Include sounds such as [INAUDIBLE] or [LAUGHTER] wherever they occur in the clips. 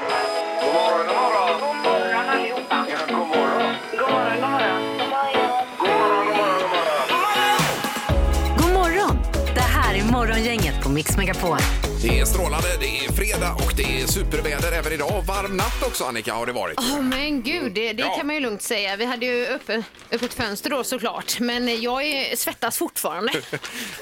God morgon, Mix Megapol. Det är strålande, det är fredag och det är superväder även idag. Varm natt också Annika har det varit. Åh men gud, det, det Ja. kan man ju lugnt säga. Vi hade ju öppet, öppet fönster då såklart. Men jag är, svettas fortfarande. [LAUGHS]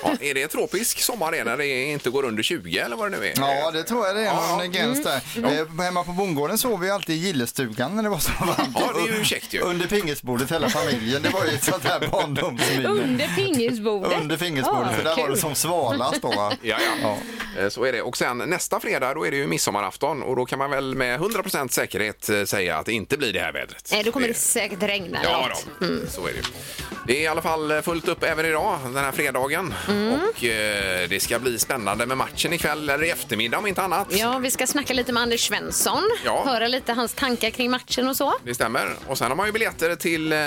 Ja, är det tropisk sommar det när det inte går under 20 eller vad det nu är? Ja, det tror jag det är Ja. någon gräns där. Eh, hemma på bondgården sov vi alltid i gillestugan när det var så varmt. Ja, det är ju käckt ju. Under pingisbordet hela familjen. Det var ju ett sånt här barndomsminne. Under pingisbordet. Under fingersbordet, för där var det som svalast då va? Ja, ja. Eh, Så är det. Och sen nästa fredag då är det ju midsommarafton och då kan man väl med 100% säkerhet eh, säga att det inte blir det här vädret. Nej, då kommer det säkert regna. Ja, något. då. så är det ju. Det är i alla fall fullt upp även idag, den här fredagen. Mm. Och eh, det ska bli spännande med matchen ikväll eller i eftermiddag om inte annat. Ja, vi ska snacka lite med Anders Svensson. Ja. Höra lite hans tankar kring matchen och så. Det stämmer. Och sen har man ju biljetter till eh,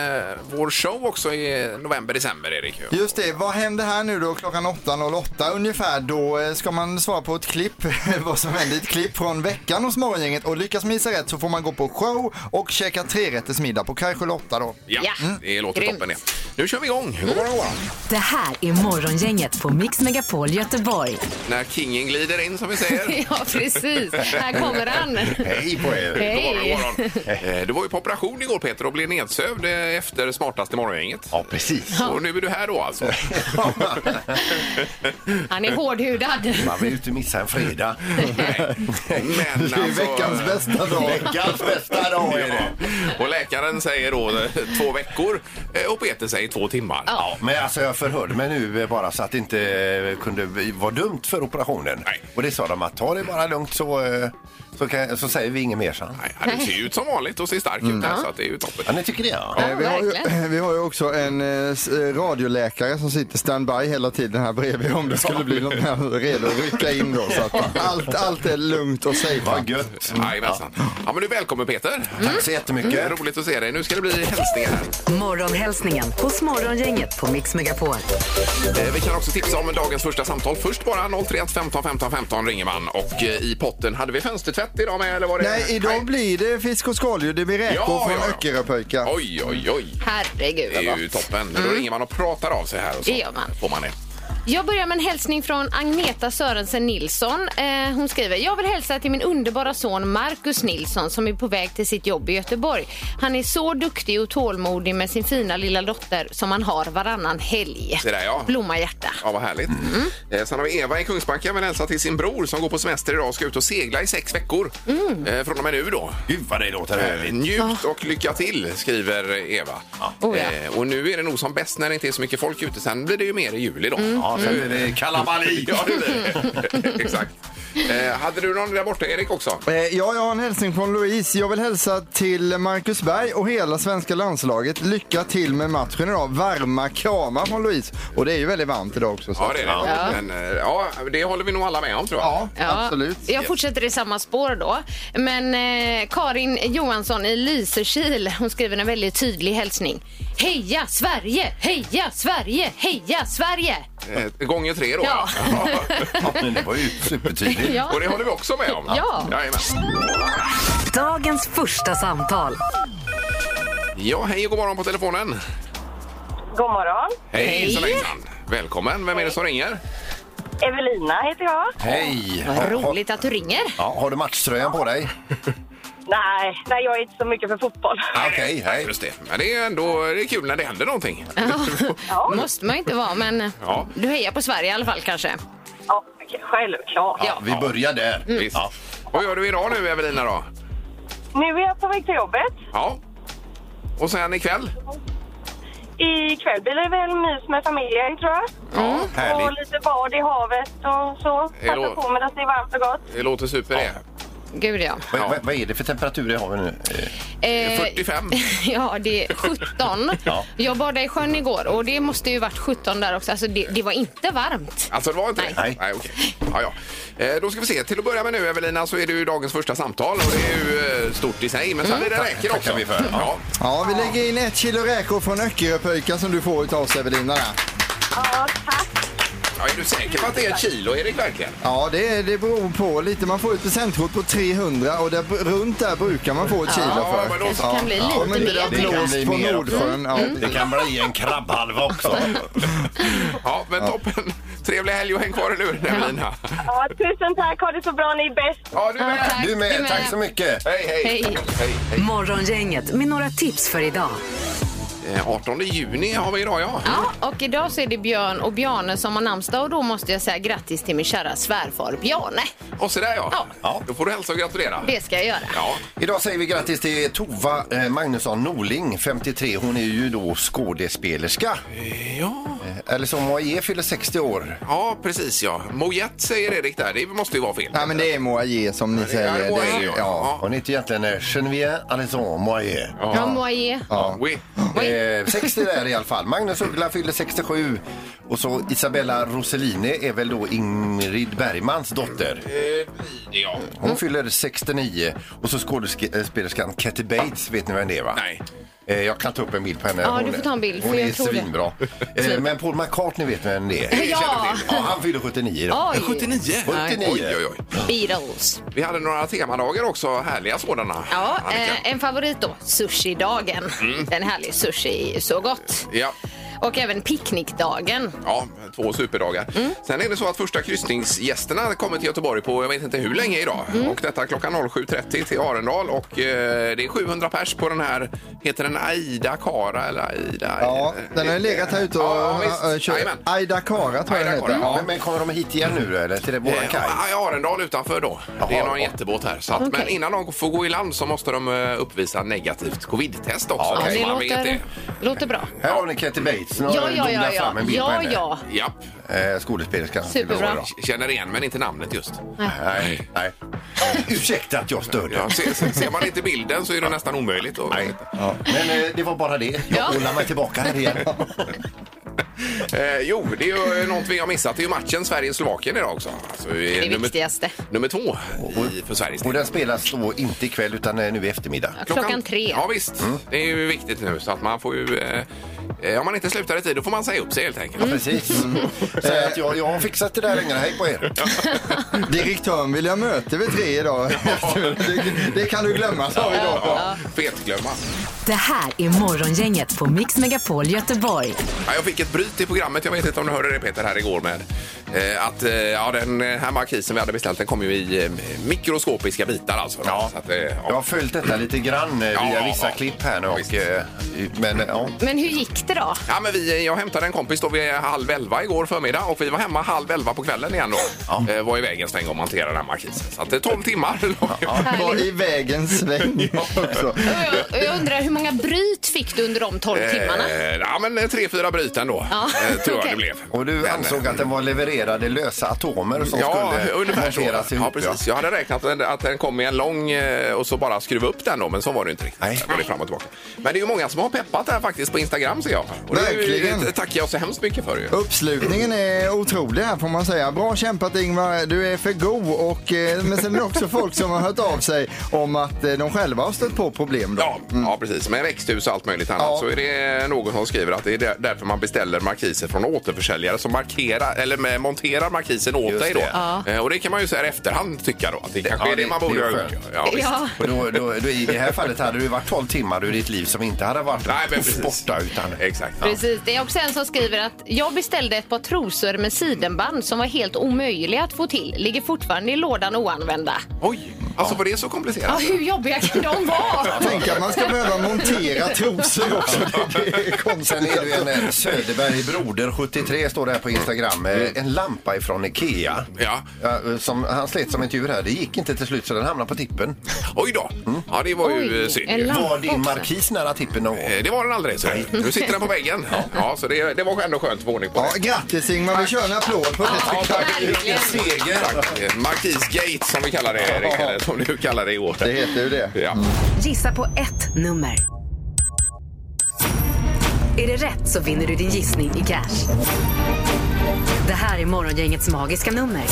vår show också i november-december, Erik. Just det, vad händer här nu då klockan 8.08 ungefär? Då eh, ska man svara på ett klipp, [LAUGHS] vad som händer i ett klipp från veckan hos Morgongänget och lyckas man gissa rätt så får man gå på show och käka trerättersmiddag på Kaj 8 då. Ja, Ja. det låter Grymt. toppen det. Nu kör vi igång. God morgon. Det här är Morgongänget på Mix Megapol Göteborg. När kingen glider in som vi säger. [LAUGHS] Ja, precis. Här kommer han. Hej på er. God morgon, Hej. god morgon. Eh, Du var ju på operation igår Peter och blev nedsövd eh, efter smartaste morgongänget. Ja, precis. Och nu är du här då alltså. [LAUGHS] Han är hårdhudad. Man vill ju inte missa en fredag. [LAUGHS] [LAUGHS] Men Det är alltså, veckans bästa dag. [LAUGHS] Veckans bästa dag är det. Ja. Och läkaren säger då eh, två veckor eh, och Peter säger två timmar. Ja, men alltså jag förhörde mig nu eh, bara så att det inte eh, kunde vara dumt för operationen. Nej. Och det sa de att ta det bara lugnt så, eh, så, kan, så säger vi inget mer sen. Nej, ja, du ser ju ut som vanligt och ser stark ut här så att det är ju toppen. Ja, ni tycker det? Ja. Ja, Eh, Vi har, ju, [CLEARS THROAT] vi har ju också en eh, s- eh, radioläkare som sitter standby hela tiden här bredvid om det skulle bli något här redo att rycka in då. Så att allt, allt är lugnt och safe. Vad gött. Jajamensan. Ja, men du är välkommen Peter. Tack så jättemycket. Mm. Roligt att se dig. Nu ska det bli hälsningar här. Morgonhälsningen hos Morgongänget på Mix Megapol. Eh, Vi kan också tipsa om dagens första samtal. Först bara 031 15 15 15 ringer man. Och eh, i potten, hade vi fönstertvätt idag med eller var det? Nej, idag blir det fisk och skaldjur. Det blir räkor Ja, från ja, ja. Öckeröpöjka. Oj, oj, oj. Herregud Det vad är gott. ju toppen. Men Då ringer man och pratar av sig här och så. Det gör man. Får man det. Jag börjar med en hälsning från Agneta Sörensen Nilsson. Eh, hon skriver, jag vill hälsa till min underbara son Marcus Nilsson som är på väg till sitt jobb i Göteborg. Han är så duktig och tålmodig med sin fina lilla dotter som han har varannan helg. Det där, ja. Blomma hjärta. Ja, vad härligt. Eh, Sen har vi Eva i Kungsbacka vill hälsa till sin bror som går på semester idag och ska ut och segla i sex veckor. Eh, från och med nu då. Gud vad det låter Eh, härligt. Njut och lycka till, skriver Eva. Oh, ja. eh, och nu är det nog som bäst när det inte är så mycket folk ute. Sen blir det ju mer i juli då. Ja, sen blir det kalabalik. Ja, det blir det. [LAUGHS] Exakt. Eh, hade du någon där borta, Erik, också? Eh, Ja, jag har en hälsning från Louise. Jag vill hälsa till Marcus Berg och hela svenska landslaget. Lycka till med matchen idag. Varma kramar från Louise. Och det är ju väldigt varmt idag också. Så. Ja, det är det. Ja. Men, eh, ja, det håller vi nog alla med om, tror jag. Ja, absolut. Jag fortsätter i samma spår då. Men eh, Karin Johansson i Lysekil, hon skriver en väldigt tydlig hälsning. Heja Sverige! Heja Sverige! Heja Sverige! Eh, gånger tre då. Ja. [LAUGHS] Ja, men det var ju supertydligt. Ja. Och det håller vi också med om. Ja. Jajamän. Dagens första samtal. Ja, hej och god morgon på telefonen. God morgon. Hej, Hej. hejsan, hejsan. Välkommen. Vem är det som ringer? Evelina heter jag. Hej! Vad roligt att du ringer. Ja, har du matchtröjan på dig? [LAUGHS] Nej, nej, jag är inte så mycket för fotboll. Okej, [LAUGHS] hej. Just det. Men det är ändå det är kul när det händer någonting. [LAUGHS] Ja. måste man inte vara, men Ja. du hejar på Sverige i alla fall kanske. Ja, självklart. Ja. Vi börjar där. Visst. Ja. Vad gör du idag nu, Evelina? Då? Nu är jag på väg till jobbet. Ja. Och sen ikväll? Ikväll blir det väl mys med familjen, tror jag. Ja, Och härligt. lite bad i havet och så. Är det- Passa på medan det är varmt och gott. Det låter super det. Gud ja. Vad, vad, vad är det för temperatur i havet nu? Eh, Eh, [LAUGHS] 45. Ja, det är 17. [LAUGHS] Ja. Jag badade i sjön igår och det måste ju varit 17 där också. Alltså det, det var inte varmt. Alltså det var inte Nej. det? Nej. Nej okej. Ja, ja. Eh, då ska vi se. Till att börja med nu Evelina så är det ju dagens första samtal och det är ju eh, stort i sig. Men sen är det räcker tackar också. vi för. Ja. Ja, vi lägger in ett kilo räkor från Öckeröpöjka som du får utav oss Evelina. där. Ja, tack. Ja, är du säker på att det är ett kilo, Erik, verkligen? Ja, det, det beror på lite. Man får ett presentkort på 300 och där, runt där brukar man få ett kilo Ja, för. men då så. Kan bli lite Om inte det har mer. Det kan blåst bli på mer också. Nordsjön. Ja. Det kan bli en krabbhalva också. [LAUGHS] Ja, men toppen. Trevlig helg och häng kvar i luren, Evelina. Ja, tusen tack. Ha det så bra. Ni är bäst. Ja, du Ja, med. tack. Du med, Du med. tack så mycket. Hej, hej. Hej. hej, hej. Morgongänget med några tips för idag. Eh, 18 juni har vi idag, ja. Ja, och idag så är det Björn och Bjarne som har namnsdag och då måste jag säga grattis till min kära svärfar Bjarne. Och så där ja. Ja. ja. Då får du hälsa och gratulera. Det ska jag göra. Ja, Idag säger vi grattis till Tova eh, Magnusson Norling, 53. Hon är ju då skådespelerska. ja. Eller som Moaie fyller 60 år. ja precis ja. Mojette säger Erik där. Det måste ju vara fel. Nej, men det är Moaie som ni säger. Det är- ja. ja. Hon heter egentligen eh, Geneviève Alison Moaie. Ja, Moaie. Ja. Oui. Eh, 60 där i alla fall. Magnus Uggla fyller 67. Och så Isabella Rossellini är väl då Ingrid Bergmans dotter. Eh, ja. Hon fyller 69. Och så skådespelerskan Kathy Bates, vet ni vem det är va? Nej. Eh, Jag kan ta upp en bild på henne. Ja, Hon du får ta en bild, Hon för är jag tror det. svinbra. Eh, [LAUGHS] Men Paul McCartney vet vem det är. Känner Ja. till. Ja, han fyller 79 idag. Oj. 79? 79. Oj, oj, oj. Beatles. Vi hade några temadagar också, härliga sådana. Ja, Annika. eh, en favorit då. Sushi-dagen. Den härlig sushi så gott. Ja. Och även picknickdagen. Ja, två superdagar. Mm. Sen är det så att första kryssningsgästerna kommer till Göteborg på jag vet inte hur länge idag. Mm. Och detta klockan 07.30 till Arendal och eh, det är 700 pers på den här, heter den Aida Kara eller Aida? Ja, den har ju legat här ute och Ja, visst. äh, kört. Jajamän. Aida Kara tror jag Aida den Kara, heter. ja. Men, men kommer de hit igen nu eller till det våran Eh, kaj? Ja, i Arendal utanför då. det är någon ja. jättebåt här. Så att, Okej. Men innan de får gå i land så måste de eh, uppvisa negativt covid-test också. Ja, Ja, så det man vet låter, det. låter bra. Här har ni Kathy Bates. Har Ja, ja, ja, ja. fram en bild på Ja, henne. ja. Japp, Eh, skådespelerskan. Superbra. känner igen men inte namnet just. Nej, nej. Ursäkta att jag störde. Ja, ser, ser- ser man inte bilden så är det nästan omöjligt. Att, Nej. Men eh, det var bara det. Jag Ja. mig tillbaka här igen. [LAUGHS] Eh, jo, det är ju något vi har missat. Det är ju matchen Sverige-Slovakien idag också. Alltså, det Det viktigaste. Nummer två i, för Sveriges Och del. den spelas då inte ikväll utan eh, nu i eftermiddag. Klockan tre. Ja visst, det är ju viktigt nu så att man får ju... Eh, eh, om man inte slutar i tid då får man säga upp sig helt enkelt. Mm. Precis. Säg att jag, jag har fixat det där längre. Hej på er. Direktören vill jag möte vid tre idag. det, [LAUGHS] det kan du glömma, sa vi då. Fetglömma. Det här är Morgongänget på Mix Megapol Göteborg. Ja, jag fick ett bryt i programmet, jag vet inte om du hörde det Peter här igår med eh, att eh, ja, den här markisen vi hade beställt den kom ju i eh, mikroskopiska bitar alltså. Ja. Så att, eh, Jag ja. har följt detta lite grann eh, Ja, via ja, vissa ja. klipp här nu. Ja, Och, eh, men eh, ja. Men hur gick det då? Ja, men vi, jag hämtade en kompis då vid halv elva igår förmiddag och vi var hemma halv elva på kvällen igen då. Eh, var iväg en sväng och monterade den här markisen. Så att det är 12 timmar. [LAUGHS] Var i vägens sväng [LAUGHS] också. Jag, jag undrar hur många bryt fick du under de 12 timmarna? Eh, ja, men eh, tre, fyra bryt ändå, Ja, eh, tror jag okej. det blev. Och du Men, ansåg att den var levererade lösa atomer som Ja, skulle ungefär så. monteras ihop. Ja, precis. Jag hade räknat att den- att den kom i en lång eh, och så bara skruva upp den då, men så var det inte riktigt. Nej. Det fram och tillbaka. Men det är ju många som har peppat det här faktiskt på Instagram ser jag. Och det är ju- Verkligen. Det tackar jag så hemskt mycket för ju. Uppslutningen är otrolig här får man säga. Bra kämpat Ingvar, du är för god. Och, eh, men sen är det också folk som har hört av sig om att eh, de själva har stött på problem. Då. Ja, ja, precis. Med växthus och allt möjligt annat Ja. så är det någon som skriver att det är där- därför man beställer markiser från återförsäljare som markerar, eller med, monterar markisen åt Just dig då. det. Eh, Och det kan man ju så här i efterhand tycka då, att det kanske Ja, är det det- man det är borde ha skönt. gjort. Ja, visst. Ja. Och då, då, då, I det här fallet hade det ju varit 12 timmar ur ditt liv som inte hade varit Nej, men precis. borta. Utan, Exakt. Precis. Det är också en som skriver att jag beställde ett par trosor med sidenband som var helt omöjliga att få till. Ligger fortfarande i lådan oanvända. Oj, alltså var det så Ja, komplicerat? hur jobbiga kan de vara? Tänk att man ska behöva montera trosor också. Det, är konstigt. Sen är det ju en eh, Söderberg Broder 73 står det här på Instagram. Eh, En lampa ifrån Ikea. Ja. eh, som, han slet som ett djur här. Det gick inte till slut så den hamnade på tippen. Oj då. Ja, det var ju Oj, synd. en ju. lampa. Var din också. markis nära tippen någon gång? Eh, Det var den aldrig. Så. Nu sitter den på väggen. Ja, så det, det var ändå skönt att få ordning på Ja, det. grattis Ingmar, vi kör en applåd på det. Ja, tack. verkligen. Seger. Tack. Eh, Markis Gate som vi kallar det, Erik, eller som du kallar det i år. Det heter ju det. Ja. Gissa på ett nummer. Är det rätt så vinner du din gissning i cash. Det här är Morgongängets magiska nummer.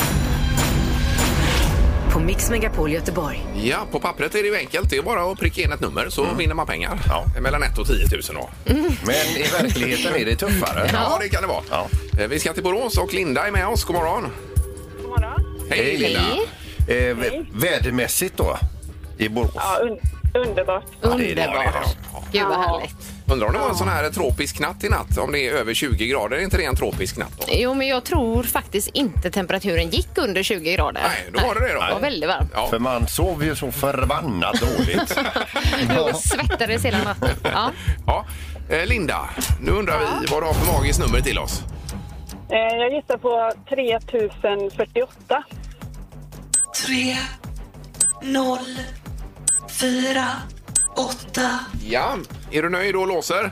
på Mix Megapol Göteborg. Ja, på pappret är det ju enkelt. Det är bara att pricka in ett nummer så vinner man pengar. Ja. Mellan 1 och 10 000 då. Men i verkligheten är det tuffare. Ja, det kan det vara. Ja. Eh, Vi ska till Borås och Linda är med oss. God morgon. God morgon. Hej Linda. Hej. Eh, vä- vädermässigt då? I Borås? Ja, un underbart. Ja, det är det. Underbart. Gud vad härligt. Undrar om det var en sån här tropisk natt i natt? Om det är över 20 grader, är inte det en tropisk natt då? Jo, men jag tror faktiskt inte temperaturen gick under 20 grader. Nej, då var det det då. Det var väldigt varmt. Ja. För man sov ju så förbannat dåligt. [LAUGHS] Jag svettades hela natten. Ja. Ja. Eh, Linda, nu undrar vi vad du har för magiskt nummer till oss. Eh, jag gissar på 3048. Tre, noll, fyra, åtta. Ja, är du nöjd och låser?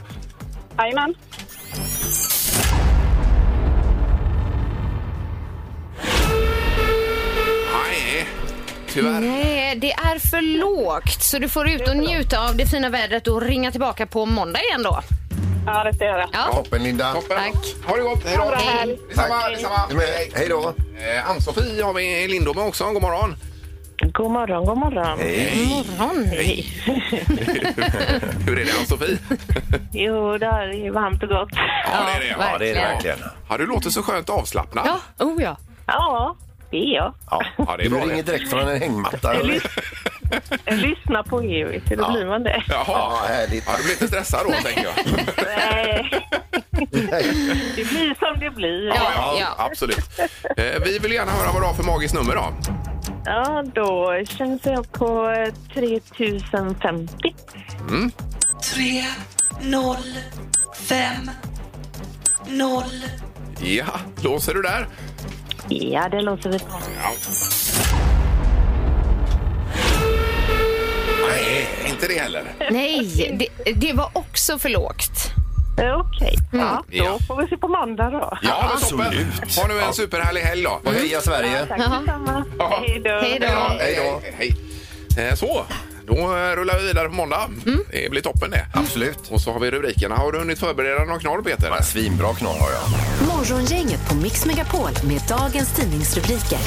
Jajamän. Nej, tyvärr. Nej, det är för lågt. Så du får ut och njuta av det fina vädret och ringa tillbaka på måndag igen då. Ja, det ska jag göra. Ja. Toppen Linda. Toppen. Tack. Ha det gott. Hej då. Bra. Hej. Detsamma, Tack. detsamma. Du med? Hej då. Eh, Ann-Sofie har vi i Lindome också. God morgon. God morgon, god morgon. Morgon. Hej. [LAUGHS] Hur är det Ann-Sofie? Jo, det är varmt och gott. Ja, det är det. Ja, det är det verkligen. Ja, du låter så skönt avslappnad. Ja, oh ja. Ja, det är jag. Ja. Ja, det är du ringer direkt från en hängmatta. [LAUGHS] eller? [LAUGHS] Jag lyssnar på er, vet du, då blir man det. Jaha. Ja, härligt. Ja, du blir inte stressad då, tänker jag. Nej, [LAUGHS] det blir som det blir. Ja, ja. absolut. Eh, vi vill gärna höra vad du har för magiskt nummer då. Ja, då chansar jag på eh, 3050. Tre, noll, fem, noll. Ja, låser du där? Ja, det låter vi på. Ja. Nej, inte det heller. Nej, det, det var också för lågt. Eh, Okej, ja, då Ja. får vi se på måndag då. Ja, men toppen. absolut. Ha nu en superhärlig helg då. Och heja Sverige. Tack detsamma. Ja. Hej då. Hej då. Ja, Hej då. Hej. Eh, Så, då eh, rullar vi vidare på måndag. Det blir toppen det. Absolut. Och så har vi rubrikerna. Har du hunnit förbereda någon knorr Peter? Ja, Svinbra knorr har jag. Morgongänget på Mix Megapol med dagens tidningsrubriker.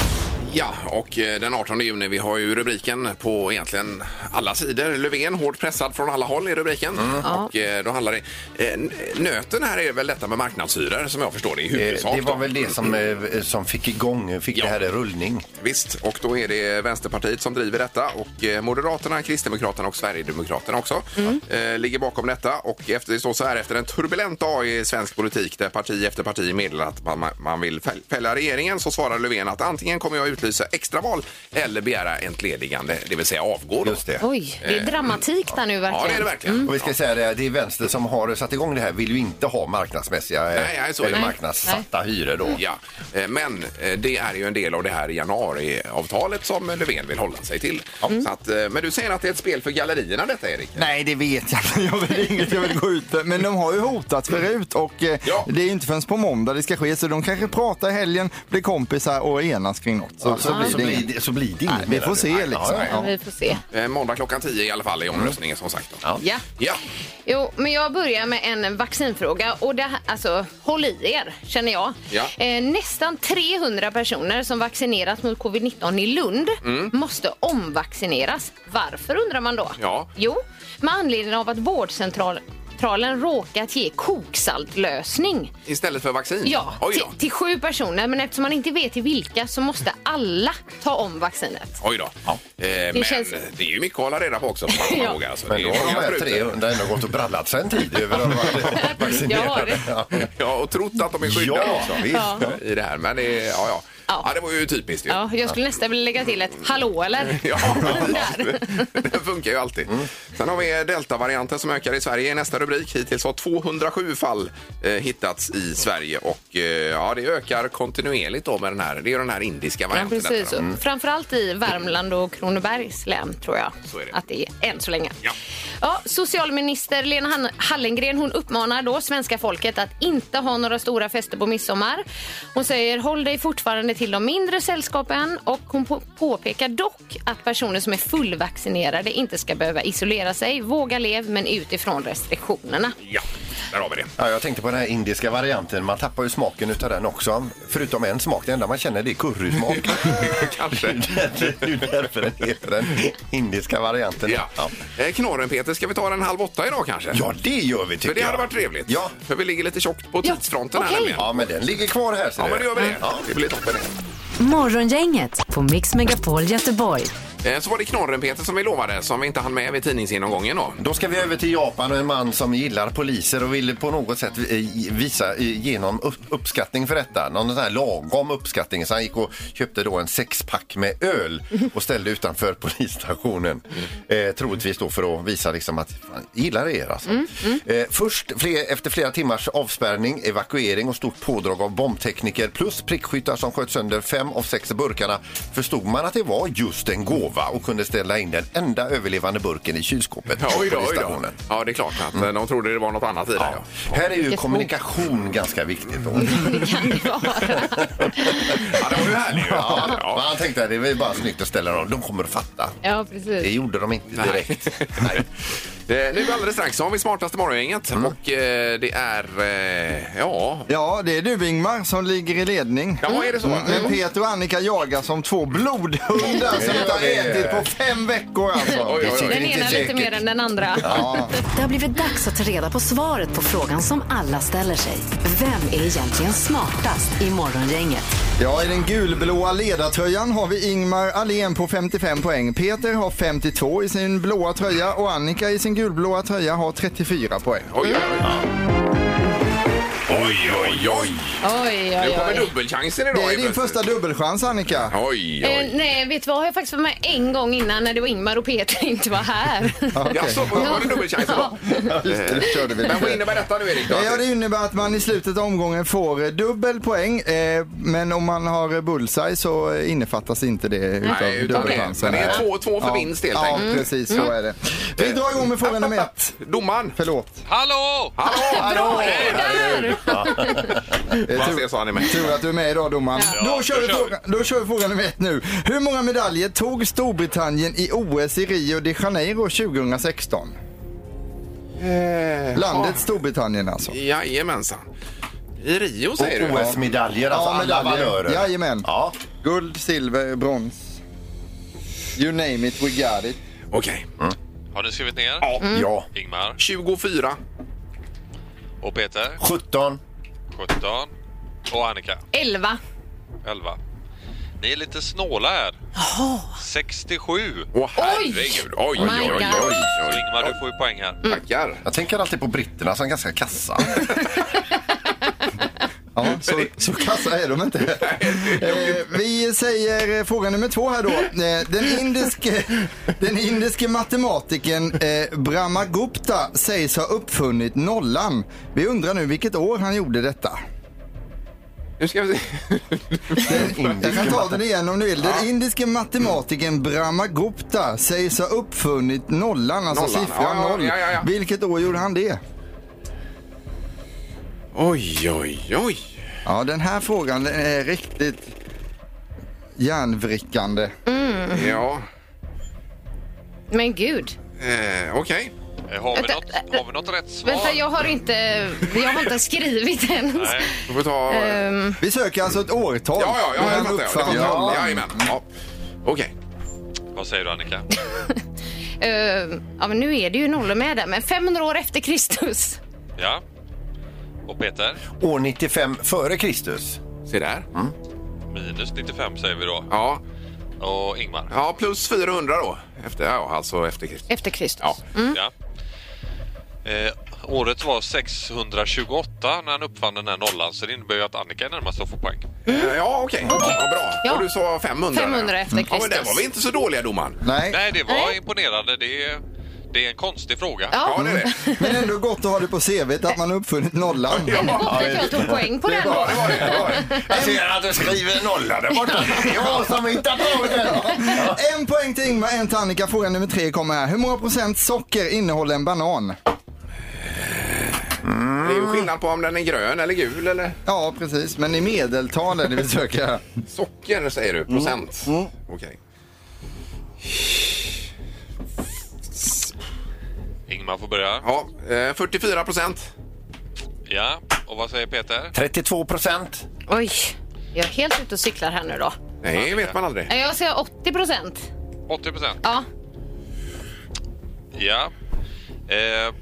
Ja, och eh, den 18 juni, vi har ju rubriken på egentligen alla sidor. Löfven hårt pressad från alla håll i rubriken. Och eh, då handlar det... eh, Nöten här är väl detta med marknadshyror som jag förstår det i huvudsak. Det var väl det som, som fick igång, fick Ja. det här i rullning. Visst, och då är det Vänsterpartiet som driver detta och Moderaterna, Kristdemokraterna och Sverigedemokraterna också eh, ligger bakom detta. Och efter, det står så här, efter en turbulent dag i svensk politik där parti efter parti meddelar att man, man vill fäll- fälla regeringen så svarar Löfven att antingen kommer jag utlysa extraval eller begära entledigande, det vill säga avgå. Då. Just det. Oj, det är dramatik där nu verkligen. Ja, det är det verkligen. Och vi ska säga det, det är vänster som har satt igång det här vill ju inte ha marknadsmässiga eh, Nej, nej, så är det. eller Nej. marknadssatta hyror då. Ja, eh, men eh, det är ju en del av det här januariavtalet som Löfven vill hålla sig till. Så att, eh, men du säger att det är ett spel för gallerierna detta, Erik? Nej, det vet jag inte. Jag vill inget jag vill gå ut med. Men de har ju hotat förut och eh, Ja. det är inte förrän på måndag det ska ske. Så de kanske pratar i helgen, blir kompisar och enas kring något. Så, Så, så, blir så, det blir, inget. det, så blir det inget vi får se liksom. ja, ja. Vi får se. Eh, Måndag klockan 10 i alla fall i omröstningen som sagt. Då. Ja. Ja. Ja. Jo, men jag börjar med en vaccinfråga. Och det, här- alltså, håll i er, känner jag. Ja. Eh, nästan 300 personer som vaccinerats mot covid-19 i Lund måste omvaccineras. Varför undrar man då? Ja. Jo, med anledning av att vårdcentralen råkat ge koksaltlösning. Istället för vaccin? Ja, Oj till, till sju personer. Men eftersom man inte vet till vilka så måste alla ta om vaccinet. Oj då. Eh, men känns- det är ju mycket att hålla reda på också. får man [LAUGHS] Ja. ihåg, alltså. Men Det då är har de här sprutor. 300 ändå gått och brallat sig en tid över att vaccinerade. [LAUGHS] Ja, det- Ja. Ja, och trott att de är skyddade Ja, också. visst. I det här. Men det, är- ja, ja. Ja. Ja. det var ju typiskt ju. Ja, jag skulle nästan vilja lägga till ett hallå eller? [LAUGHS] Ja, [LAUGHS] Där. det funkar ju alltid. Mm. Sen har vi deltavarianten som ökar i Sverige i nästa rubrik. Hittills har 207 fall eh, hittats i Sverige och eh, ja, det ökar kontinuerligt då med den här. Det är ju den här indiska Ja, varianten. precis. detta då. Framförallt i Värmland och Kronobergs län, tror jag. Så är det. Att det är än så länge. Ja. Ja, socialminister Lena Hallengren hon uppmanar då svenska folket att inte ha några stora fester på midsommar. Hon säger håll dig fortfarande till de mindre sällskapen och hon på- påpekar dock att personer som är fullvaccinerade inte ska behöva isolera sig. Våga lev, men utifrån restriktionerna. Ja. där har vi det. Ja, jag tänkte på den här indiska varianten. Man tappar ju smaken utav den också. Förutom en smak. Det enda man känner det är currysmak. [LAUGHS] Kanske. [LAUGHS] det är därför den heter den indiska varianten. Ja. Eh, Knorren Peter, ska vi ta den halv åtta idag kanske? Ja, det gör vi tycker För det hade jag. varit trevligt. Ja. För vi ligger lite tjockt på Ja, tidsfronten här okej. nämligen. Ja, men den ligger kvar här. ser Ja, du. men det gör vi det. Ja. Det blir toppen det. Morgongänget på Mix Megapol Göteborg. Eh, Så var det Knorren Peter som vi lovade, som vi inte hann med vid tidningsgenomgången då. Då ska vi över till Japan och en man som gillar poliser och vill på något sätt eh, visa eh, genom upp- uppskattning för detta. Någon sån här lagom uppskattning. Så han gick och köpte då en sexpack med öl och ställde utanför [LAUGHS] polisstationen. Eh, troligtvis då för att visa liksom att fan, gillar er alltså. Eh, först fler, efter flera timmars avspärrning, evakuering och stort pådrag av bombtekniker plus prickskyttar som sköt sönder fem av sex burkarna förstod man att det var just en gåva och kunde ställa in den enda överlevande burken i kylskåpet. Ja, oj då, oj då. Ja, det är klart att eh, de trodde det var något annat i det. Ja. Ja. Här är ju Vilket kommunikation ganska viktigt. Då. [LAUGHS] Det kan det vara. [LAUGHS] Ja, det var ju härligt. Ja, Ja. Han tänkte att det är bara snyggt att ställa dem. De kommer att fatta. Ja, Det precis. gjorde de inte direkt. [LAUGHS] Nej. Eh, Nu alldeles strax så har vi smartaste morgongänget Mm. och eh, det är, eh, ja, Ja, det är du Ingmar som ligger i ledning. ja är det så? Men Peter och Annika jagar som två blodhundar som inte har ätit på fem veckor alltså. Oj, oj, oj. Den ena lite mer än den andra. Det har blivit dags att ta reda på svaret på frågan som alla ställer sig. Vem är egentligen smartast i Morgongänget? Ja, i den gulblåa ledartröjan har vi Ingmar Ahlén på 55 poäng. Peter har 52 i sin blåa tröja och Annika i sin gulblåa tröja har 34 poäng. Oj, oj, oj. Oj, oj, oj. Oj, Nu oj, kommer oj. dubbelchansen idag. Det är din plötsligt. första dubbelchans Annika. Oj, Eh, oj. nej, vet du vad? Jag har faktiskt varit med en gång innan när det var Ingmar och Peter [LAUGHS] inte var här. Jaså, var det dubbelchans idag? Just det, körde vi Men vad innebär detta nu Erik? då? Ja, det innebär att man i slutet av omgången får eh, dubbel poäng. Eh, men om man har eh, bullseye så eh, innefattas inte det utav Nej, utan det, dubbelchansen. men det är två, två för vinst helt Ja, enkelt. precis så är det. Vi drar igång med fråga nummer ett. Domaren! Förlåt. Hallå! Hallå! Bra, där! Eh, Vad tur- ser mig? Tur att du är med idag domaren. då, kör vi då kör fråga, då kör vi fråga nummer ett nu. Hur många medaljer tog Storbritannien i OS i Rio de Janeiro 2016? Landet Storbritannien alltså. Jajamensan. I Rio säger du? OS-medaljer, alltså alla valörer. Jajamän. Ja. Guld, silver, brons. You name it, we got it. Okej. Har ni skrivit ner? ja. Ingmar 24. Och Peter 17. 17 och Annika 11. 11. Ni är lite snåla här. 67. Åh herregud. Oj, oj, oj, My oj, oj. Ingmar, du får ju poäng här. Tackar. Jag tänker alltid på britterna som ganska kassa. [LAUGHS] [LAUGHS] Ja, så, så kassa är de inte. [LAUGHS] Eh, vi säger eh, fråga nummer två här då. Eh, den, indiske, [LAUGHS] den indiske matematikern eh, Brahmagupta sägs ha uppfunnit nollan. Vi undrar nu vilket år han gjorde detta. Nu ska vi se. [LAUGHS] Jag kan ta den igen om du vill. Den indiske matematikern Brahmagupta sägs ha uppfunnit nollan, alltså Nollan, siffran ja, noll. ja. Vilket år gjorde han det? Oj, oj, oj. Ja, den här frågan den är riktigt hjärnvrickande. Ja, Men gud. eh, okej. Eh, Har vi, Vänta, något, har vi något rätt svar? Vänta, jag har inte, jag har inte skrivit ens. Nej. Då får vi ta... Ehm, Vi söker alltså ett årtal. Ja, ja, ja, jag fattar. Det ja. Jajamän. Ja. Okej. Vad säger du Annika? [LAUGHS] ehm, ja, men nu är det ju nollor med där, men 500 år efter Kristus. Ja. Och Peter? År 95 före Kristus. Se där. Minus 95 säger vi då. Ja. Och Ingmar? ja, plus 400 då. Efter, ja, alltså efter Kristus. Efter Kristus. Ja. Ja. Eh, året var 628 när han uppfann den här nollan så det innebär ju att Annika är närmast att få poäng. Eh, Ja, okej. Ja, bra. Ja. Och du sa 500? 500 efter Ja, men Kristus. där var vi inte så dåliga, domaren. Nej, Nej, det var Nej. imponerande. Det är, det är en konstig fråga. Ja, Ja, det är det. [LAUGHS] men ändå gott att ha det på CVt att man har uppfunnit nollan. det var gott att jag tog poäng på den då. Ja, det var det. det, var det. Jag ser att du skriver nolla där borta. [LAUGHS] Det jag som hittar på den. En poäng till Ingmar, en till Annika. Fråga nummer tre kommer här. Hur många procent socker innehåller en banan? Det är ju skillnad på om den är grön eller gul eller Ja, precis. Men i medeltal är det vi [LAUGHS] söker. socker säger du, procent. Okej. Ingmar får börja. Ja, eh, 44 procent. Ja, och vad säger Peter? 32 procent. Oj, jag är helt ute och cyklar här nu då. Nej, vet man aldrig. Jag säger 80 procent. 80 procent. Ja. Ja. Eh,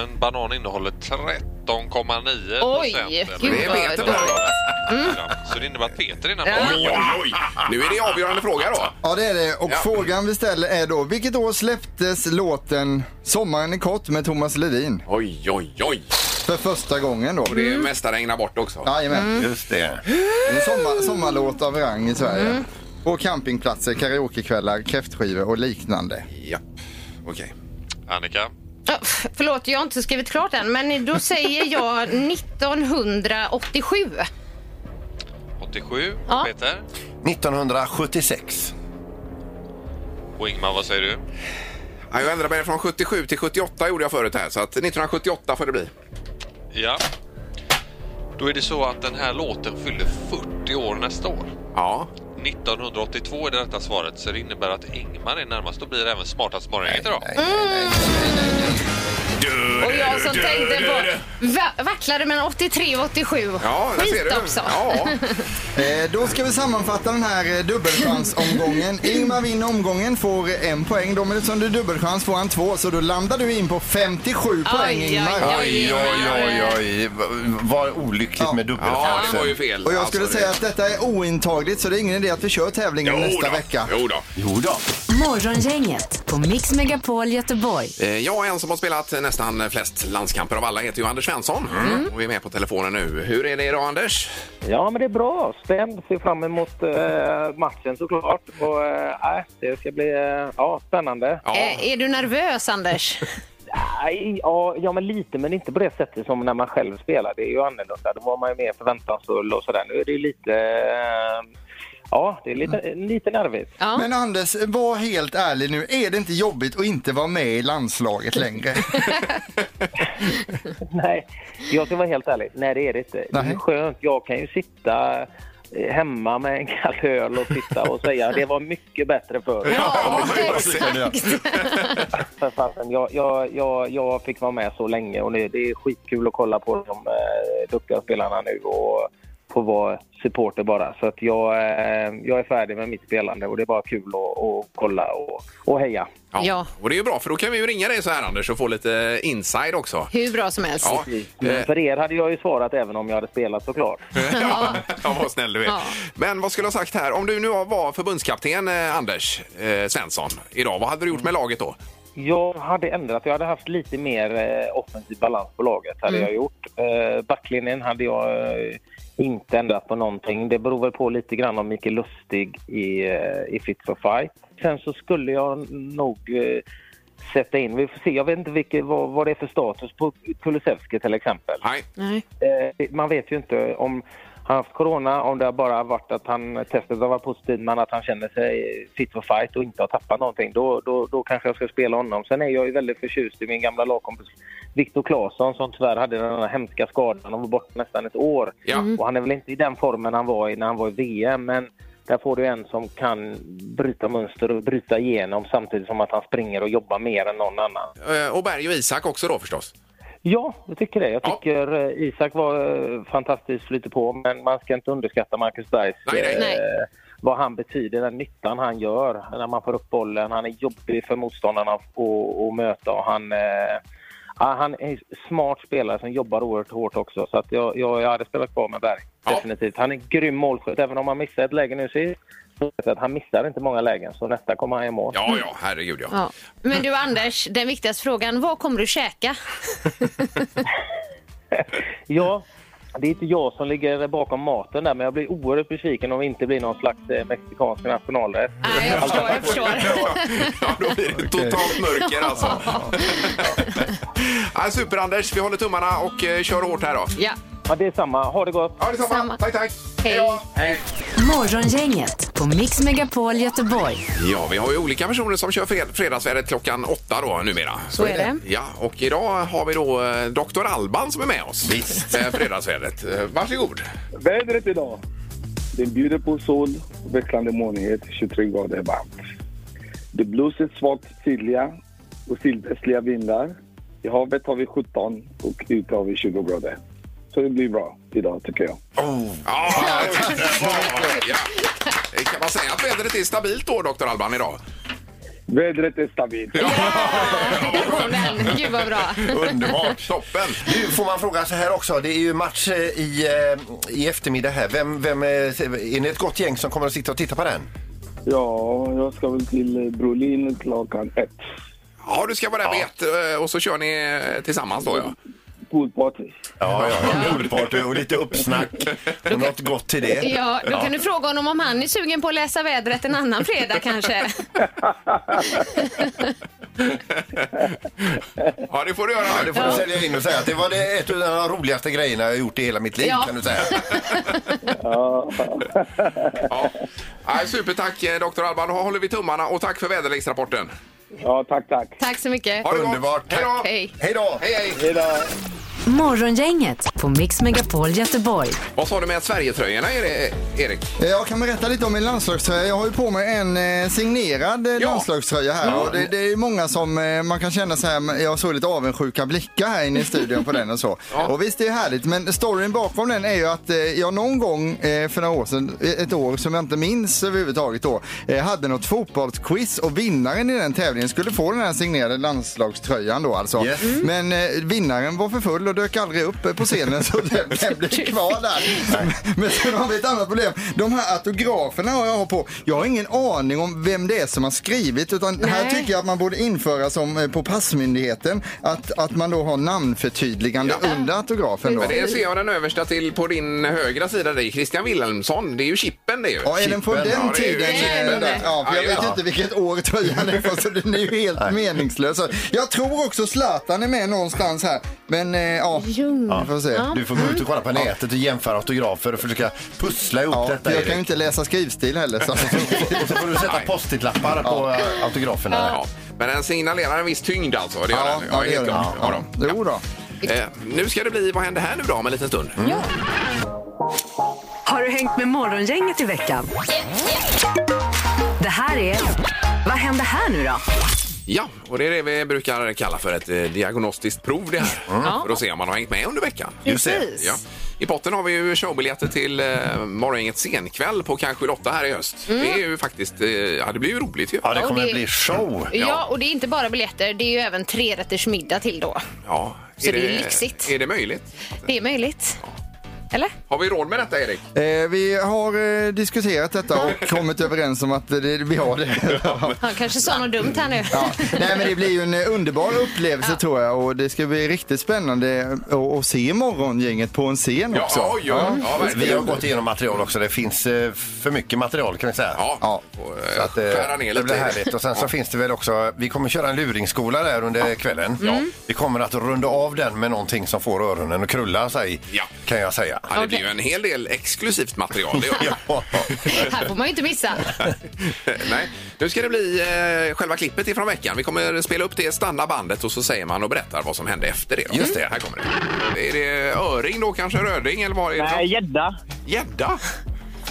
en banan innehåller 13,9 Oj, procent. gud Det vad du Ja, Så det innebär att Peter är närmast. Oj, oj, oj. Nu är det avgörande fråga då. Ja det är det och Ja. frågan vi ställer är då vilket år släpptes låten Sommaren är kort med Thomas Ledin? Oj, oj, oj. För första gången då. Och det är mesta regnar bort också. Jajamän. Just det. En sommar, sommarlåt av rang i Sverige. På campingplatser, karaokekvällar, kräftskivor och liknande. Ja, okej. Annika? Ja, f- Förlåt, jag har inte skrivit klart än, men då säger jag 1987. 87. Ja. Peter? 1976. Och Ingmar, vad säger du? Ja, jag ändrade mig från 77 till 78 gjorde jag förut här, så att 1978 får det bli. Ja. Då är det så att den här låten fyller 40 år nästa år. Ja. 1982 är det rätta svaret, så det innebär att Ingmar är närmast. Då blir även smartast morgongänget idag. Och jag som tänkte på... Va- vacklade mellan 83 och 87. Ja, där ser Skit du. också. Ja. [LAUGHS] Eh, då ska vi sammanfatta den här eh, dubbelchansomgången. Ingmar vinner omgången, får en poäng. Då, men eftersom är dubbelchans får han två, så då landar du in på 57 poäng Ingmar. oj. Oj, oj, oj, oj. Vad olyckligt Ja. med ja, dubbelchansen. det var ju fel. Och jag skulle Alltså, säga det- att detta är ointagligt, så det är ingen idé att vi kör tävlingen Jo nästa då. vecka. Jo då. Jo då. Morgongänget på Mix Megapol Göteborg. Eh, Jag är en som har spelat nästan flest landskamper av alla heter ju Anders Svensson. Och vi är med på telefonen nu. Hur är det idag Anders? Ja, men det är bra. Spänd. Ser fram emot eh, matchen såklart. Och, eh, nej, det ska bli eh, ja, spännande. Ja, Eh, Är du nervös, Anders? [LAUGHS] Nej, ja, ja, men lite, men inte på det sättet som när man själv spelar. Det är ju annorlunda. Då var man ju mer förväntansfull och sådär. Nu är det ju lite... Eh, ja, det är lite, lite nervigt. Ja. Men Anders, var helt ärlig nu. Är det inte jobbigt att inte vara med i landslaget längre? [LAUGHS] Nej, jag ska vara helt ärlig. Nej, det är det inte. Det Nej. är skönt. Jag kan ju sitta eh, hemma med en kall öl och sitta och säga det var mycket bättre förr. Ja, exakt. [LAUGHS] För fasen, jag, jag, jag, jag fick vara med så länge och nu, det är skitkul att kolla på de eh, duktiga spelarna nu och få vara supporter bara. Så att jag, eh, jag är färdig med mitt spelande och det är bara kul att, att kolla och, och heja. ja. Ja. Och det är ju bra för då kan vi ju ringa dig så här Anders och få lite inside också. Hur bra som helst. Ja, Men eh, för er hade jag ju svarat även om jag hade spelat såklart. [LAUGHS] ja, vad snäll du är. Ja. Men vad skulle jag sagt här? Om du nu var förbundskapten eh, Anders eh, Svensson idag, vad hade du gjort med laget då? Jag hade ändrat. Jag hade haft lite mer offensiv balans på laget. hade jag gjort. Backlinjen hade jag inte ändrat på någonting. Det beror väl på lite grann om Mikael Lustig i, eh, i Fit for Fight. Sen så skulle jag nog eh, sätta in, vi får se, jag vet inte vilket, vad, vad det är för status på Kulusevski till exempel. Nej, Nej. Eh, man vet ju inte om han har haft corona, om det har bara varit att han testet har varit positivt men att han känner sig fit for fight och inte har tappat någonting. Då, då, då kanske jag ska spela honom. Sen är jag ju väldigt förtjust i min gamla lagkompis Viktor Claesson som tyvärr hade den här hemska skadan och var borta nästan ett år. Ja. Och han är väl inte i den formen han var i när han var i VM men där får du en som kan bryta mönster och bryta igenom samtidigt som att han springer och jobbar mer än någon annan. Eh, och Berg och Isak också då förstås. Ja, jag tycker det. Jag Ja. tycker eh, Isak var eh, fantastiskt flyter på, men man ska inte underskatta Marcus Bergs Nej, nej. Nej. vad han betyder, den nyttan han gör när man får upp bollen. Han är jobbig för motståndarna att att möta och han, eh, ja, han är en smart spelare som jobbar oerhört hårt också. Så att jag, jag, jag hade spelat kvar med Berg, Ja. definitivt. Han är en grym målskytt, även om han missar ett läge nu sist. att Han missar inte många lägen, så nästa kommer han i mål. Ja, ja, herregud ja. Ja. Men du Anders, den viktigaste frågan, vad kommer du käka? [LAUGHS] Ja, det är inte jag som ligger bakom maten där, men jag blir oerhört besviken om det inte blir någon slags eh, mexikansk nationalrätt. Nej, jag förstår, jag förstår. Ja, då blir det totalt mörker alltså. ja, super Anders, vi håller tummarna och eh, kör hårt här då. Ja. Ja, det är samma. Ha det gott! Ja, detsamma. Samma. Tack, tack. Hej. då. Hej. Morgongänget på Mix Megapol Göteborg. Ja, vi har ju olika personer som kör fred fredagsvädret klockan åtta då numera. Så är det. Ja, och idag har vi då eh, Dr. Alban som är med oss. Visst. Eh, fredagsvädret. Eh, Varsågod. Vädret idag. Det bjuder på sol, växlande molnighet, 23 grader varmt. Det blåser svagt sydliga och sydvästliga vindar. I havet har vi 17 och ute har vi 20 grader. Så det blir bra idag tycker jag. Oh. Ja, ja. Kan man säga att vädret är stabilt då, Dr. Alban, idag? Vädret är stabilt. Kom den. Gud vad bra. Underbart. Toppen! Nu får man fråga så här också. Det är ju match eh, i, eh, i eftermiddag här. Vem, vem, eh, är ni ett gott gäng som kommer att sitta och titta på den? Ja, jag ska väl till Brolin klockan ett. Ja, du ska vara där på ett eh, och så kör ni tillsammans då, ja. Poolparty. Ja, ja. Poolparty och lite uppsnack och något gott till det. Ja, då kan du fråga honom om han är sugen på att läsa vädret en annan fredag [LAUGHS] kanske. [LAUGHS] Ja, det får du göra. Ja, det får du sälja in och säga att det var det ett av de roligaste grejerna jag gjort i hela mitt liv Ja. kan du säga. [LAUGHS] Ja. Ja. Supertack, eh, Dr. Alban. Då håller vi tummarna och tack för väderleksrapporten. Ja, tack, tack. Tack så mycket. Ha det gott. Underbart. Hej då! Hej. Hej då! Hej, hej! Hej då. Morgongänget på Mix Megapol Göteborg. Vad sa du med Sverigetröjorna, Eri- Erik? Jag kan berätta lite om min landslagströja. Jag har ju på mig en eh, signerad eh, Ja. landslagströja här. Och det, det är många som eh, man kan känna så här, jag såg lite avundsjuka blickar här inne i studion på den och så. [LAUGHS] Och visst det är härligt, men storyn bakom den är ju att eh, jag någon gång eh, för några år sedan, eh, ett år som jag inte minns överhuvudtaget då, eh, hade något fotbollsquiz och vinnaren i den tävlingen skulle få den här signerade landslagströjan då alltså. Yes. Men eh, vinnaren var för full och dök aldrig upp på scenen så den, den blev kvar där. Men sen har vi ett annat problem. De här autograferna har jag på. Jag har ingen aning om vem det är som har skrivit utan här Nej. tycker jag att man borde införa som eh, på passmyndigheten att, att man då har namnförtydligande Ja. under autografen då. Men det ser jag den översta till på din högra sida där, Christian Wilhelmsson. Det är ju chippen det är ju. Ja, är den från den ja, det är ju tiden? chippen. Ja, för jag Ja, vet ja. inte vilket år tröjan är från så den är ju helt meningslös. Jag tror också Zlatan är med någonstans här. Men eh, ja, vi får se. Du får gå ut och kolla på nätet och jämföra autografer och försöka pussla ihop Ja, detta. jag kan ju Erik. inte läsa skrivstil heller. Så. [LAUGHS] Och så får du sätta post-it-lappar på eh, autograferna. Ja. Men den signalerar en viss tyngd alltså. Det gör Ja, den. ja, det gör helt den. klart. Ja, Ja. Jo då. Eh, nu ska det bli Vad händer här nu då om en liten stund? Har du hängt med Morgongänget i veckan? Det här är Vad händer här nu då? Ja, och det är det vi brukar kalla för ett eh, diagnostiskt prov det här. För att se om man har hängt med under veckan. Just det. Precis. Ja. I potten har vi ju showbiljetter till eh, Morgongängets scenkväll på kanske Lotta här i höst. Det är ju faktiskt, eh, ja det blir ju roligt ju. Ja, det kommer det- att bli show. Ja, och det är inte bara biljetter, det är ju även trerätters middag till då. Ja. Så det är lyxigt. Är det möjligt? Det är möjligt. Eller? Har vi råd med detta Erik? Eh, vi har eh, diskuterat detta och kommit överens om att eh, det, vi har det. [LAUGHS] Han kanske sa något dumt här nu. Ja. Nej, men det blir ju en eh, underbar upplevelse tror jag och det ska bli riktigt spännande att, att se morgongänget på en scen Ja, också. ja, ja, ja, Vi verkligen. har gått igenom material också. Det finns eh, för mycket material kan vi säga. Ja, Ja. Och, Så eh, att, eh, skära ner det lite. blir härligt. Och sen så finns det väl också, vi kommer köra en luringskola där under kvällen. Vi kommer att runda av den med någonting som får öronen att krulla sig, Ja. kan jag säga. Ja, det blir ju en hel del exklusivt material. Det gör [LAUGHS] det. Här får man ju inte missa. [LAUGHS] Nej, nu ska det bli eh, själva klippet ifrån veckan. Vi kommer spela upp det, stanna bandet och så säger man och berättar vad som hände efter det. Då. Just det. Här kommer det. Är det öring då, kanske röding eller vad är det? Nej, gädda. Gädda?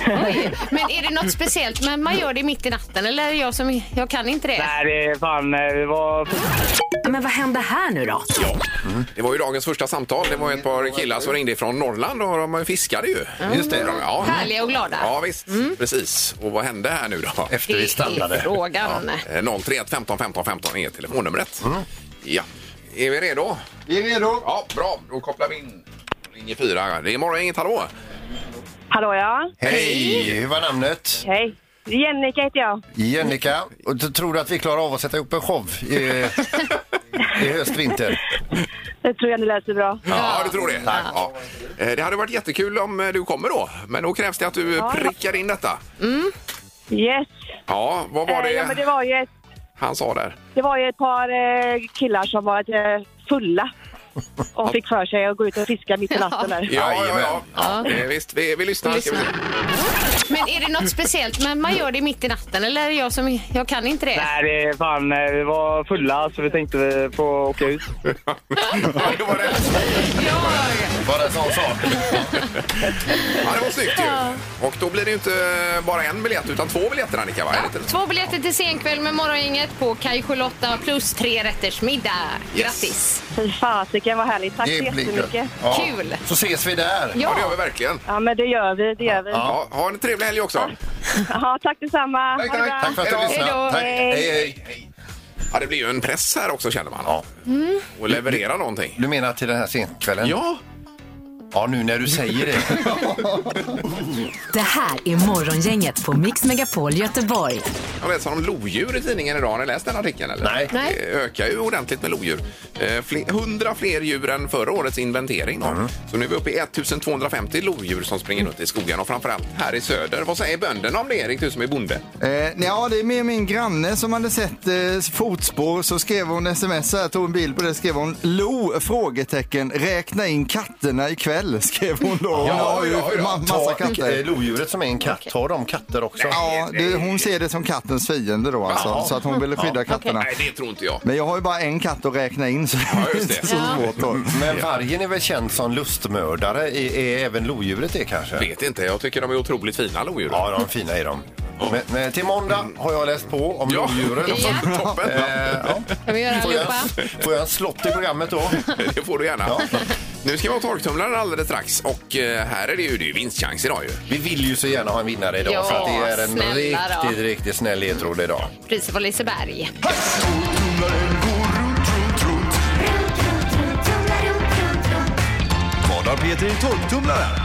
Oj. Men är det något speciellt? Men man gör det mitt i natten eller är det jag som... Jag kan inte det. Nej, det är fan... eh, Det var... Men vad händer här nu då? Ja. Det var ju dagens första samtal. Det var ett par killar som ringde från Norrland och de fiskade ju. Just det. Ja. Härliga och glada. Ja, visst. Precis. Och vad hände här nu då? Efter vi Det är stannade. frågan. Eh, 031 15 15 15 är telefonnumret. Mm. Ja. Är vi redo? Vi är redo. Ja, bra. Då kopplar vi in linje 4. Det är morgon, inget hallå. Hallå ja. Hej! Hur var namnet? Hej. Jennica heter jag. Jennica. Och då tror du att vi klarar av att sätta upp en show i, [LAUGHS] i höst, vinter? Det tror jag ni läser bra. Ja, du tror det? Ja. Eh, Det hade varit jättekul om eh, du kommer då. Men då krävs det att du Ja. prickar in detta. Yes. Ja, vad var Eh, det Ja, men det var ju ett, han sa där? det var ju ett par eh, killar som var eh, fulla och fick för sig att gå ut och fiska mitt i natten där. Ja, ja, ja. ja. Eh, Visst, vi, vi lyssnar. Men är det något speciellt men man gör det mitt i natten eller är det jag som jag kan inte det? Nej, det är fan, eh, vi var fulla så vi tänkte vi få åka ut. [LAUGHS] Ja, det var det. Var det en sån sak? Ja, det var snyggt ju. Och då blir det ju inte bara en biljett utan två biljetter Annika, va? Är det inte? Två biljetter till senkväll med Morgongänget på Kaj Charlotta plus tre rätters middag. Grattis! Fy fasiken vad härligt. Tack så Det blir jättemycket. kul. Ja. Kul. Så ses vi där. Ja, det gör vi verkligen. Ja, men det gör vi. Det gör vi. Ja, ha en trevlig helg också. Ja, tack detsamma. Tack, Ha det tack. bra. Tack för att du Hej då. lyssnade. Tack. Hej. Hej, hej. Ja, det blir ju en press här också känner man. Ja. Och leverera någonting. Du menar till den här senkvällen? Ja, Ja, nu när du säger det. [LAUGHS] Det här är Morgongänget på Mix Megapol Göteborg. jag läser om lodjur i tidningen idag. Har ni läst den artikeln? Eller? Nej. Nej. Det ökar ju ordentligt med lodjur. Eh, fler, 100 fler djur än förra årets inventering. Då. Så nu är vi uppe i 1250 lodjur som springer runt i skogen och framförallt här i söder. Vad säger bönderna om det, Erik, du som är bonde? Eh, ja, det är mer min granne som hade sett eh, fotspår så skrev hon sms här, tog en bild på det, skrev hon Lo? Frågetecken, räkna in katterna ikväll, skrev hon då. Hon Ja, har ju ja, ja. ma- massa Ta eh, katter. lodjuret som är en katt. Har de katter också? Ja, det, hon ser det som kattens fiende då alltså, så att hon ville skydda katterna. Nej, det tror inte jag. Men jag har ju bara en katt att räkna in så det är just inte det. så svårt då. Men vargen är väl känd som lustmördare. Är, är även lodjuret det kanske? Vet inte, jag tycker de är otroligt fina lodjur. Ja, de är fina är de. Men, men till måndag har jag läst på om Ja. lodjuren. Ja. [LAUGHS] Toppen! Eh, ja. Kan vi göra Får jag, allihopa? får jag en slott i programmet då? [LAUGHS] Det får du gärna. Ja. Nu ska vi ha torktumlaren alldeles strax och eh, här är det ju, det är ju vinstchans idag ju. Vi vill ju så gärna ha en vinnare idag Ja, för att det är en snälla då. riktigt, riktigt snäll ledtråd idag. Priset på Liseberg. Vad har Peter i torktumlaren?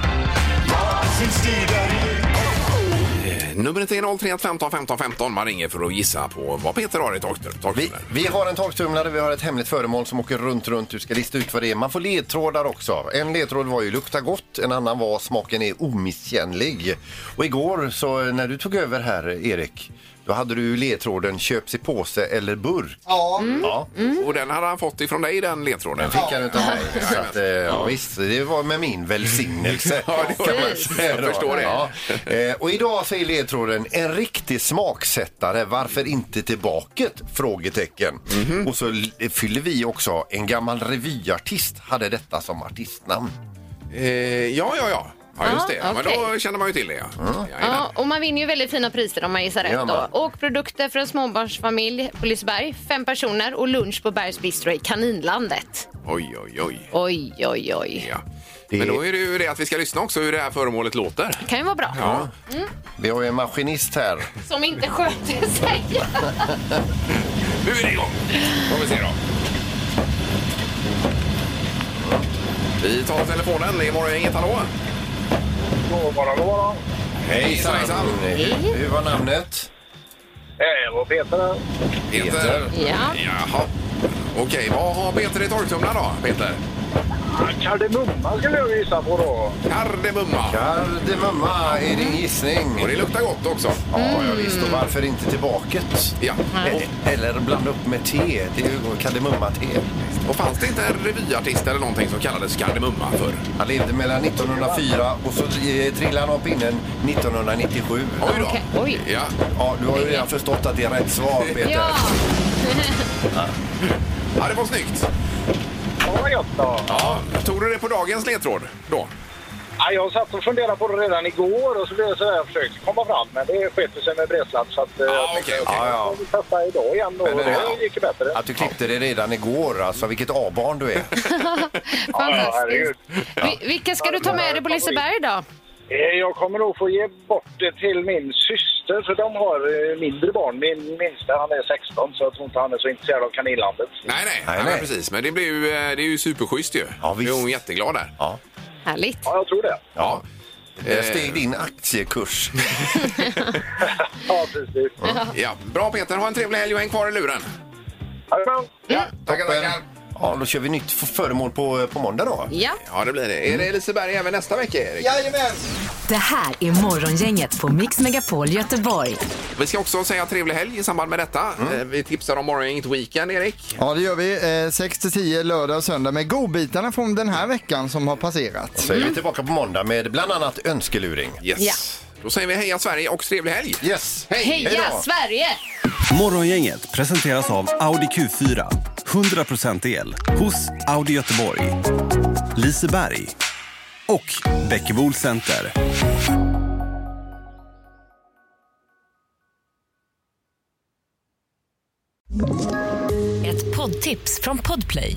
Eh, Numret är 031 15 15 15. Man ringer för att gissa på vad Peter har i torktumlaren. Vi, torktumlaren. vi har en torktumlare, vi har ett hemligt föremål som åker runt, runt. Du ska lista ut vad det är. Man får ledtrådar också. En ledtråd var ju lukta gott, en annan var smaken är omisskännlig. Och igår så när du tog över här, Erik, då hade du ju ledtråden köps i påse eller burk. Ja, Ja, Och den hade han fått ifrån dig, den ledtråden. fick han utav mig. Så att, eh, ja, visst, det var med min välsignelse. [LAUGHS] Ja, det kan man säga Jag då. förstår det. Ja. Eh, Och idag säger ledtråden en riktig smaksättare, varför inte tillbaket? Frågetecken. Mhm. Och så l- fyller vi också, en gammal revyartist hade detta som artistnamn. Eh, ja, ja, ja. Ja, just det. Ja, Men då känner man ju till det. Ja. Jajamän. Ja, och man vinner ju väldigt fina priser om man gissar rätt. Då. Och produkter för en småbarnsfamilj på Liseberg, fem personer och lunch på Bergs Bistro i Kaninlandet. Oj, oj, oj. Oj, oj, oj. Ja. Det- Men då är det ju det att vi ska lyssna också hur det här föremålet låter. kan ju vara bra. Ja. Vi har ju en maskinist här. Som inte sköter sig. [LAUGHS] Nu är det igång! Får vi se då. Vi tar telefonen. Det är morgongänget. Hallå? God morgon, god morgon. Hejsan, hejsan. Hur var namnet? Det var Peter. Peter. Ja. Jaha. Okej, vad har Peter i torktumlaren då, Peter? Kardemumma skulle jag gissa på då. Kardemumma. Kardemumma är din gissning. Och det luktar gott också. Ja, ja visst. Och varför inte tillbaket? Ja. E- Eller blanda upp med te. Det är ju kardemumma-te. Och fanns det inte en revyartist eller någonting som kallades Kardemumma förr? Han levde mellan 1904 och så eh, trillade han av pinnen 1997. Oj då. Okej, oj. Ja. Ja, du har ju redan förstått att det är rätt svar, Peter. Ja. ja, det var snyggt. Ja, vad gött då. Ja. Tog du det på dagens ledtråd då? Ja, jag satt och funderade på det redan igår och så blev det så där jag försökte komma fram. Men det sket sig med bredsläpp så att... eh, Ja, jag okej, tänkte, okej. Ja, ja. Jag vill testa idag igen då Men och det- det gick ju bättre. Att du klippte det redan igår, alltså vilket A-barn du är. [LAUGHS] Ja, herregud. Vi- Vilka ska du ta med dig på Liseberg då? Eh, Jag kommer nog få ge bort det till min syster för de har eh, mindre barn. Min minsta han är 16 så jag tror inte han är så intresserad av kaninlandet. Nej, nej. Nej, nej, precis. Men det blir ju, eh, det är ju superschysst ju. Ja, visst. Är hon jätteglad där. Ja. Härligt. Ja, jag tror det. Ja. Eh, Steg din aktiekurs. [LAUGHS] Ja, precis. ja. Bra Peter, ha en trevlig helg och häng kvar i luren. Ha det bra. Ja, tackar, tackar. Ja, då kör vi nytt f- föremål på, på måndag då. Ja. Ja, det blir det. Är det Liseberg även nästa vecka, Erik? Jajamän! Det här är Morgongänget på Mix Megapol Göteborg. Vi ska också säga trevlig helg i samband med detta. Mm. Eh, Vi tipsar om Morgongänget Weekend, Erik. Ja, det gör vi. Eh, 6 till 10 lördag och söndag med godbitarna från den här veckan som har passerat. Så är vi tillbaka på måndag med bland annat önskeluring. Yes. Ja. Då säger vi heja Sverige och trevlig helg! Yes! Heja Sverige! Morgongänget presenteras av Audi Q4. 100% el hos Audi Göteborg. Liseberg. Och Bäckebol Center. Ett poddtips från Podplay.